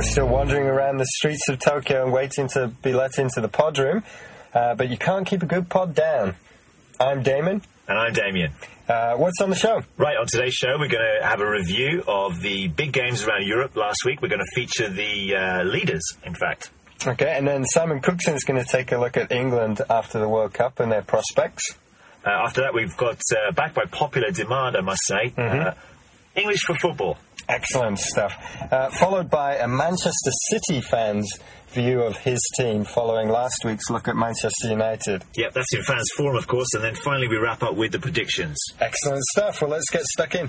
We're still wandering around the streets of Tokyo and waiting to be let into the pod room, uh, but you can't keep a good pod down. I'm Damon. And I'm Damian. Uh, what's on the show? Right, on today's show, we're going to have a review of the big games around Europe last week. We're going to feature the uh, leaders, in fact. Okay, and then Simon Cookson is going to take a look at England after the World Cup and their prospects. Uh, after that, we've got, uh, back by popular demand, I must say, uh, English for football. Excellent stuff. Uh, followed by a Manchester City fan's view of his team following last week's look at Manchester United. Yep, that's in fans form, of course. And then finally, we wrap up with the predictions. Excellent stuff. Well, let's get stuck in.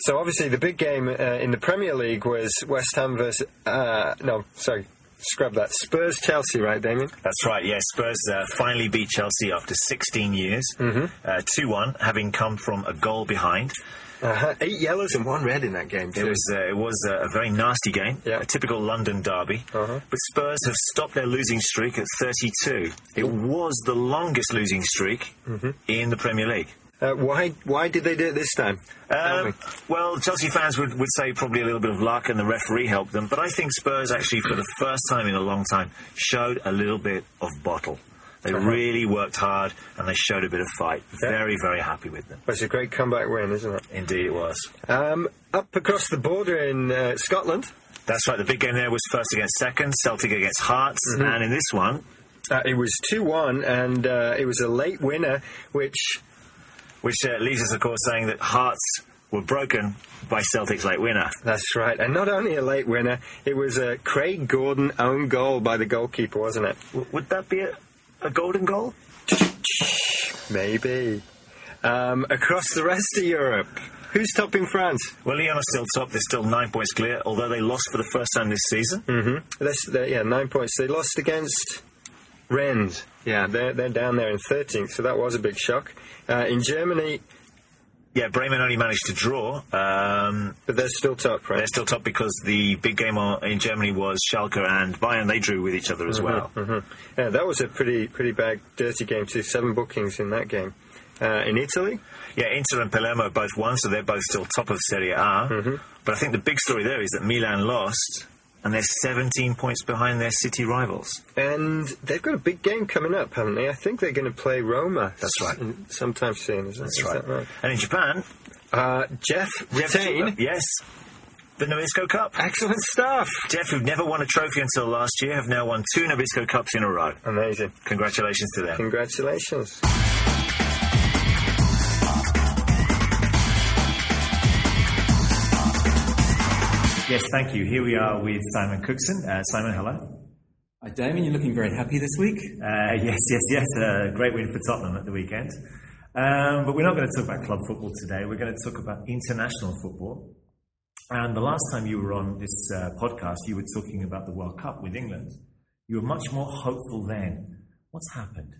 So obviously, the big game uh, in the Premier League was West Ham versus uh, no, sorry, scrub that. Spurs Chelsea, right, Damian? That's right, yes. Spurs uh, finally beat Chelsea after 16 years, uh, 2 1, having come from a goal behind. Uh-huh. Eight yellows and one red in that game. It was uh, it was uh, a very nasty game, Yeah. a typical London derby. Uh-huh. But Spurs have stopped their losing streak at 32. It was the longest losing streak Mm-hmm. in the Premier League. Uh, why? Why did they do it this time? Um, well, Chelsea fans would, would say probably a little bit of luck and the referee helped them, but I think Spurs actually, for the first time in a long time, showed a little bit of bottle. They really worked hard and they showed a bit of fight. Yeah. Very, very happy with them. It's a great comeback win, isn't it? Indeed, it was. Um, up across the border in uh, Scotland, That's right. The big game there was first against second, Celtic against Hearts, Mm-hmm. and in this one, uh, it was two one, and uh, it was a late winner, which which uh, leaves us, of course, saying that Hearts were broken by Celtic's late winner. that's right, and not only a late winner, it was a Craig Gordon own goal by the goalkeeper, wasn't it? W- would that be a, a golden goal? Maybe. Um, across the rest of Europe, who's topping France? Well, Lyon are still top. They're still nine points clear, although they lost for the first time this season. That's, they- yeah, nine points. They lost against Rennes. Yeah, they're, they're down there in 13th, so that was a big shock. Uh, in Germany, Yeah, Bremen only managed to draw. Um, but they're still top, right? they're still top because the big game in Germany was Schalke and Bayern. They drew with each other as well. Mhm. Yeah, that was a pretty pretty bad, dirty game too. Seven bookings in that game. Uh, in Italy, Yeah, Inter and Palermo both won, so they're both still top of Serie A. But I think the big story there is that Milan lost, and they're 17 points behind their city rivals. and they've got a big game coming up, haven't they? I think they're going to play Roma. That's right. Sometime soon, isn't That's is right. that right? And in Japan, Uh, JEF JEF Retain. yes, the Nabisco Cup. Excellent stuff. JEF, who've never won a trophy until last year, have now won two Nabisco Cups in a row. Amazing. Congratulations to them. Congratulations. Yes, thank you. Here we are with Simon Cookson. Uh, Simon, hello. Hi, Damian. You're looking very happy this week. Uh, yes, yes, yes. A great win for Tottenham at the weekend. Um, but we're not going to talk about club football today. We're going to talk about international football. And the last time you were on this uh, podcast, you were talking about the World Cup with England. You were much more hopeful then. What's happened?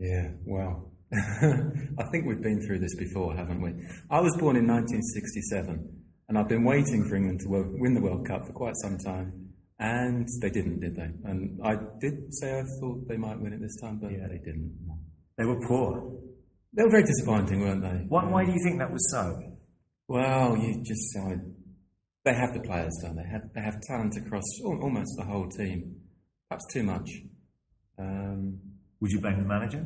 Yeah, well, I think we've been through this before, haven't we? I was born in 1967, and I've been waiting for England to win the World Cup for quite some time, and they didn't, did they? And I did say I thought they might win it this time, but yeah. they didn't. They were poor. They were very disappointing, weren't they? Why, why do you think that was so? Well, you just I, they have the players, don't they? Have, they have talent across almost the whole team, perhaps too much. Um, Would you blame the manager?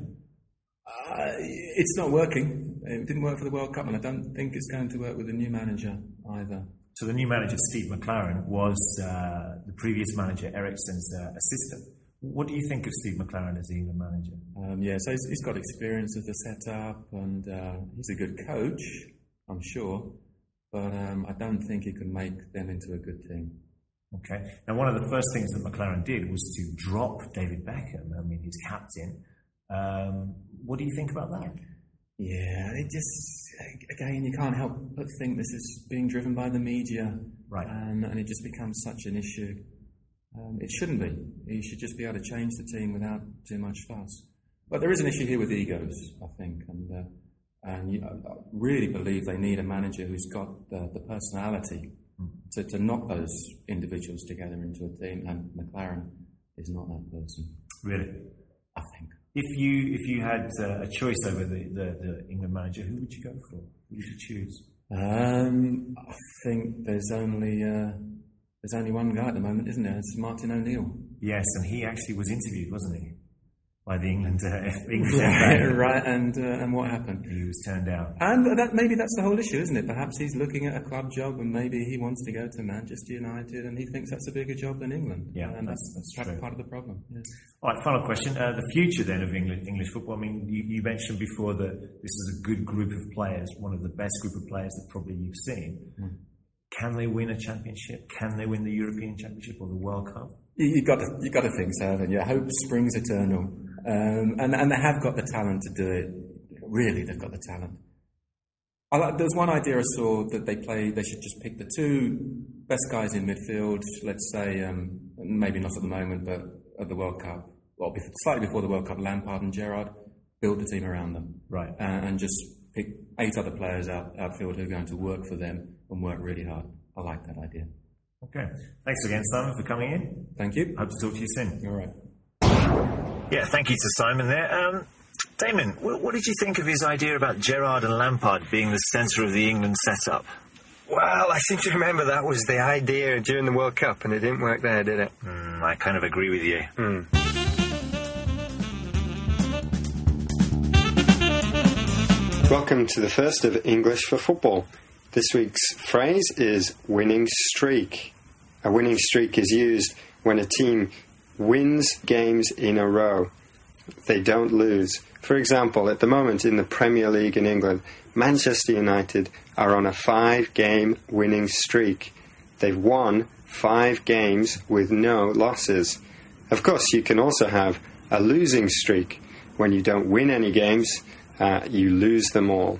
Uh, it's not working. It didn't work for the World Cup, and I don't think it's going to work with the new manager either. So the new manager, Steve McClaren, was uh, the previous manager, Eriksson's uh, assistant. What do you think of Steve McClaren as the England manager? Um, yeah, so he's, he's got experience of the setup, and uh, he's a good coach, I'm sure, but um, I don't think he can make them into a good team. Okay. Now, one of the first things that McClaren did was to drop David Beckham. I mean, his captain. Um, what do you think about that? Yeah, it just again you can't help but think this is being driven by the media, Right. And, and it just becomes such an issue. Um, it shouldn't be. You should just be able to change the team without too much fuss. But there is an issue here with egos, I think, and uh, and you, I I really believe they need a manager who's got the, the personality to, to knock those individuals together into a team. And McClaren is not that person, Really? I think. If you if you had uh, a choice over the, the, the England manager, who would you go for? Who would you choose? Um, I think there's only uh, there's only one guy at the moment, isn't there? It's Martin O'Neill. Yes, and he actually was interviewed, wasn't he? By the England, uh, English Right, right. And uh, and what happened? He was turned down. And that maybe that's the whole issue, isn't it? Perhaps he's looking at a club job, and maybe he wants to go to Manchester United, and he thinks that's a bigger job than England. Yeah, and that's- that's, that's part, true. part of the problem. Yeah. All right, final question. Uh, the future then of English, English football. I mean, you, you mentioned before that this is a good group of players, one of the best group of players that probably you've seen. Can they win a championship? Can they win the European Championship or the World Cup? You, you got to you've got to think so, haven't you? Hope springs eternal, um, and and they have got the talent to do it. Really, they've got the talent. I like, there's one idea I saw that they play. They should just pick the two best guys in midfield. Let's say um, maybe not at the moment, but at the World Cup, well, before, slightly before the World Cup, Lampard and Gerrard build the team around them, Right. uh, and just pick eight other players out outfield who are going to work for them and work really hard. I like that idea. Okay. Thanks again, Simon, for coming in. Thank you. Hope to talk to you soon. All right. Yeah, thank you to Simon there. Um, Damon, what, what did you think of his idea about Gerrard and Lampard being the centre of the England setup? Well, I seem to remember that was the idea during the World Cup, and it didn't work there, did it? Mm, I kind of agree with you. Welcome to the first of English for Football. This week's phrase is winning streak. A winning streak is used when a team wins games in a row. They don't lose. For example, at the moment in the Premier League in England, Manchester United are on a five game winning streak. They've won five games with no losses. Of course, you can also have a losing streak. When you don't win any games, uh, you lose them all.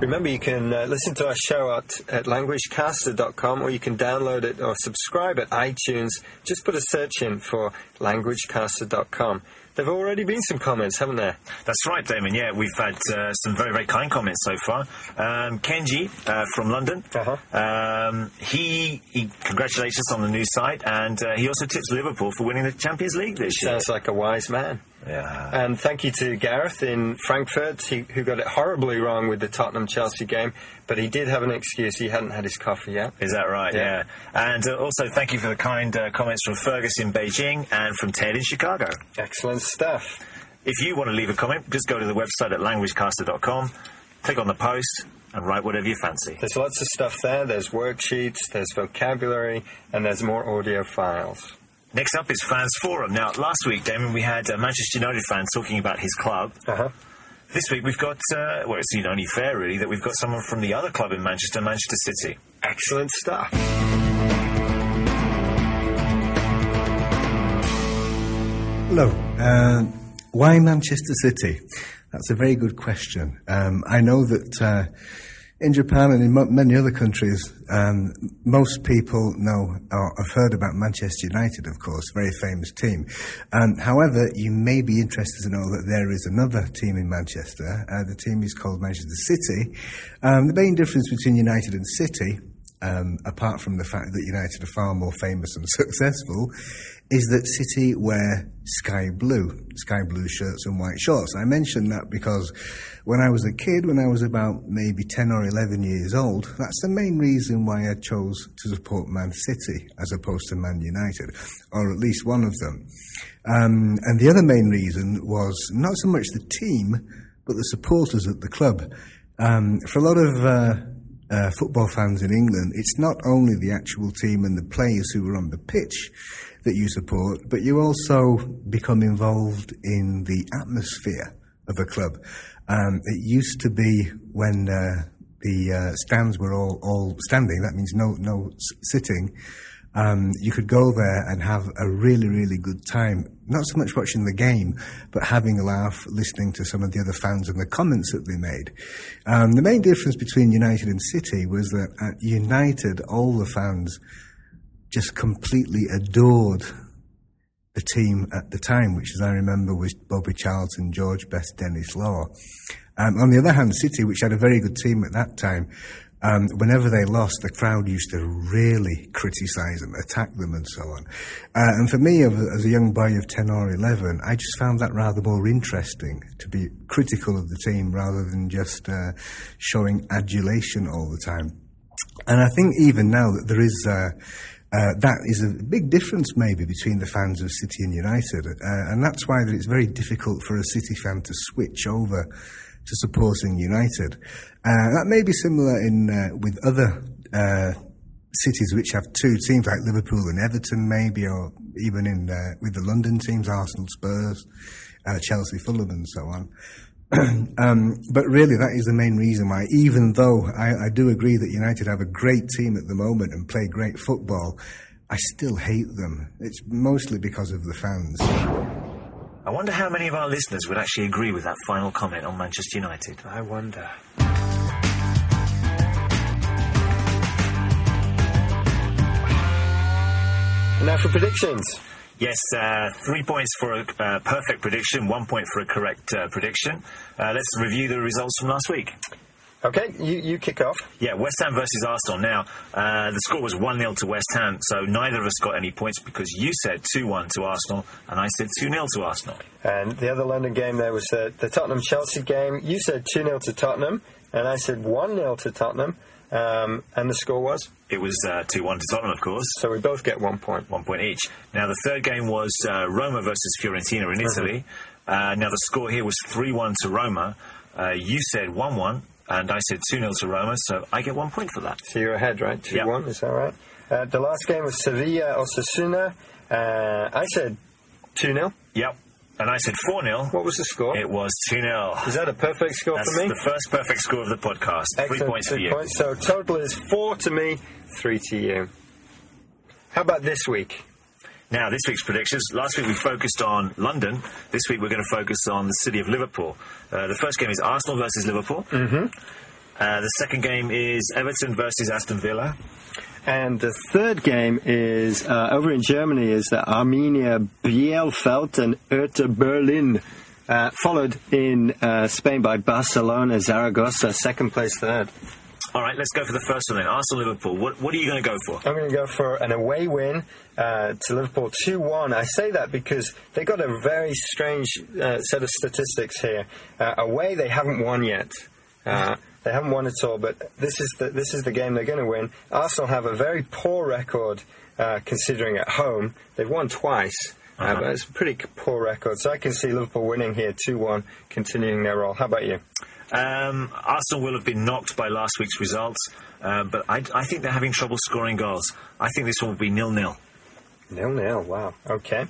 Remember, you can uh, listen to our show at, at languagecaster.com or you can download it or subscribe at iTunes. Just put a search in for languagecaster.com. There have already been some comments, haven't there? That's right, Damon. Yeah, we've had uh, some very, very kind comments so far. Um, Kenji uh, from London, Uh-huh. um, he, he congratulates us on the new site, and uh, he also tips Liverpool for winning the Champions League this year. Sounds like a wise man. Yeah. And thank you to Gareth in Frankfurt, he, who got it horribly wrong with the Tottenham Chelsea game, but he did have an excuse. He hadn't had his coffee yet. Is that right? Yeah. Yeah. And uh, also, thank you for the kind uh, comments from Fergus in Beijing and from Ted in Chicago. Excellent stuff. If you want to leave a comment, just go to the website at languagecaster.com, click on the post, and write whatever you fancy. There's lots of stuff there. There's worksheets, there's vocabulary, and there's more audio files. Next up is Fans Forum. Now, last week, Damon, we had a Manchester United fan talking about his club. Uh-huh. This week, we've got, uh, well, it's only fair, really, that we've got someone from the other club in Manchester, Manchester City. Excellent stuff. Hello. Uh, why Manchester City? That's a very good question. Um, I know that uh, in Japan and in many other countries, um, most people know or have heard about Manchester United, of course, very famous team. Um, however, you may be interested to know that there is another team in Manchester. Uh, the team is called Manchester City. Um, the main difference between United and City um, apart from the fact that United are far more famous and successful, is that City wear sky blue, sky blue shirts and white shorts. I mention that because when I was a kid, when I was about maybe 10 or 11 years old, that's the main reason why I chose to support Man City as opposed to Man United, or at least one of them. Um, and the other main reason was not so much the team, but the supporters at the club. Um, for a lot of uh, uh, football fans in England, it's not only the actual team and the players who are on the pitch that you support, but you also become involved in the atmosphere of a club. Um, it used to be when uh, the uh, stands were all, all standing, that means no, no sitting. Um, you could go there and have a really, really good time. Not so much watching the game, but having a laugh, listening to some of the other fans and the comments that they made. Um, the main difference between United and City was that at United, all the fans just completely adored the team at the time, which, as I remember, was Bobby Charlton, George Best, Denis Law. Um, on the other hand, City, which had a very good team at that time, um, whenever they lost, the crowd used to really criticise them, attack them, and so on. Uh, and for me, as a young boy of 10 or 11, I just found that rather more interesting to be critical of the team rather than just uh, showing adulation all the time. And I think even now that there is uh, Uh, that is a big difference, maybe, between the fans of City and United, uh, and that's why that it's very difficult for a City fan to switch over to supporting United. Uh, that may be similar in uh, with other uh, cities which have two teams, like Liverpool and Everton, maybe, or even in uh, with the London teams, Arsenal, Spurs, Chelsea, Fulham, and so on. um, but really, that is the main reason why, even though I, I, do agree that United have a great team at the moment and play great football, I still hate them. It's mostly because of the fans. I wonder how many of our listeners would actually agree with that final comment on Manchester United. I wonder. now for predictions. Yes, uh, three points for a uh, perfect prediction, one point for a correct uh, prediction. Uh, let's review the results from last week. Okay, you, you kick off. Yeah, West Ham versus Arsenal. Now, uh, the score was 1 0 to West Ham, so neither of us got any points because you said 2 1 to Arsenal and I said 2 0 to Arsenal. And the other London game there was the, the Tottenham Chelsea game. You said 2 0 to Tottenham, and I said 1 0 to Tottenham. Um, and the score was? It was uh, 2 1 to Tottenham, of course. So we both get one point. One point each. Now, the third game was uh, Roma versus Fiorentina in Italy. Uh, now, the score here was 3 1 to Roma. Uh, you said 1 1, and I said 2 0 to Roma, so I get one point for that. So you're ahead, right? 2 yep. 1, is that right? Uh, the last game was Sevilla Osasuna. Uh, I said 2 0. Yep. And I said 4 0. What was the score? It was 2 0. Is that a perfect score That's for me? the first perfect score of the podcast. Excellent. Three points for you. Points. So total is 4 to me, 3 to you. How about this week? Now, this week's predictions. Last week we focused on London. This week we're going to focus on the city of Liverpool. Uh, the first game is Arsenal versus Liverpool. Mm-hmm. Uh, the second game is Everton versus Aston Villa. And the third game is uh, over in Germany is uh, Arminia Bielefeld and Hertha Berlin. Uh, followed in uh, Spain by Barcelona, Zaragoza, second place third. All right, let's go for the first one then. Arsenal Liverpool. What, what are you going to go for? I'm going to go for an away win uh, to Liverpool 2 1. I say that because they've got a very strange uh, set of statistics here. Uh, away, they haven't won yet. Uh, they haven't won at all, but this is the, this is the game they're going to win. Arsenal have a very poor record uh, considering at home. They've won twice. Uh, uh-huh. but it's a pretty poor record. So I can see Liverpool winning here 2 1, continuing their role. How about you? Um, Arsenal will have been knocked by last week's results, uh, but I, I, think they're having trouble scoring goals. I think this one will be nil nil. Nil nil. Wow. Okay.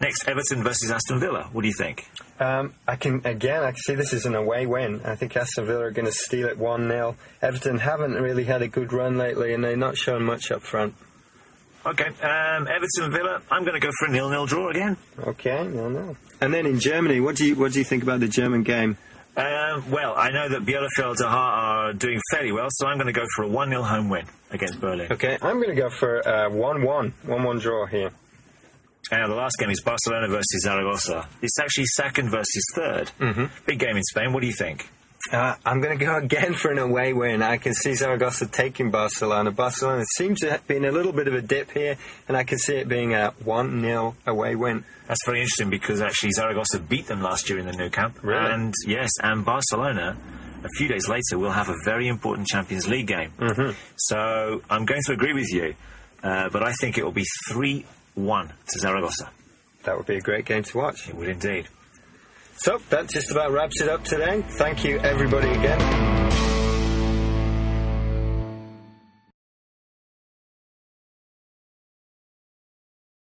Next, Everton versus Aston Villa. What do you think? Um, I can again. I can see this is an away win. I think Aston Villa are going to steal it one 0 Everton haven't really had a good run lately, and they're not showing much up front. Okay, um, Everton Villa. I'm going to go for a nil nil draw again. Okay, nil nil. And then in Germany, what do you what do you think about the German game? Um, well, I know that Bielefeld are doing fairly well, so I'm going to go for a 1 0 home win against Berlin. Okay, I'm going to go for a 1 1, 1 1 draw here. And the last game is Barcelona versus Zaragoza. It's actually second versus 3rd mm-hmm. Big game in Spain. What do you think? Uh, I'm going to go again for an away win. I can see Zaragoza taking Barcelona. Barcelona seems to have been a little bit of a dip here, and I can see it being a 1 0 away win. That's very interesting because actually Zaragoza beat them last year in the Nou Camp. Really? And yes, and Barcelona a few days later will have a very important Champions League game. Mm-hmm. So I'm going to agree with you, uh, but I think it will be 3 1 to Zaragoza. That would be a great game to watch. It would indeed. So that just about wraps it up today. Thank you, everybody, again.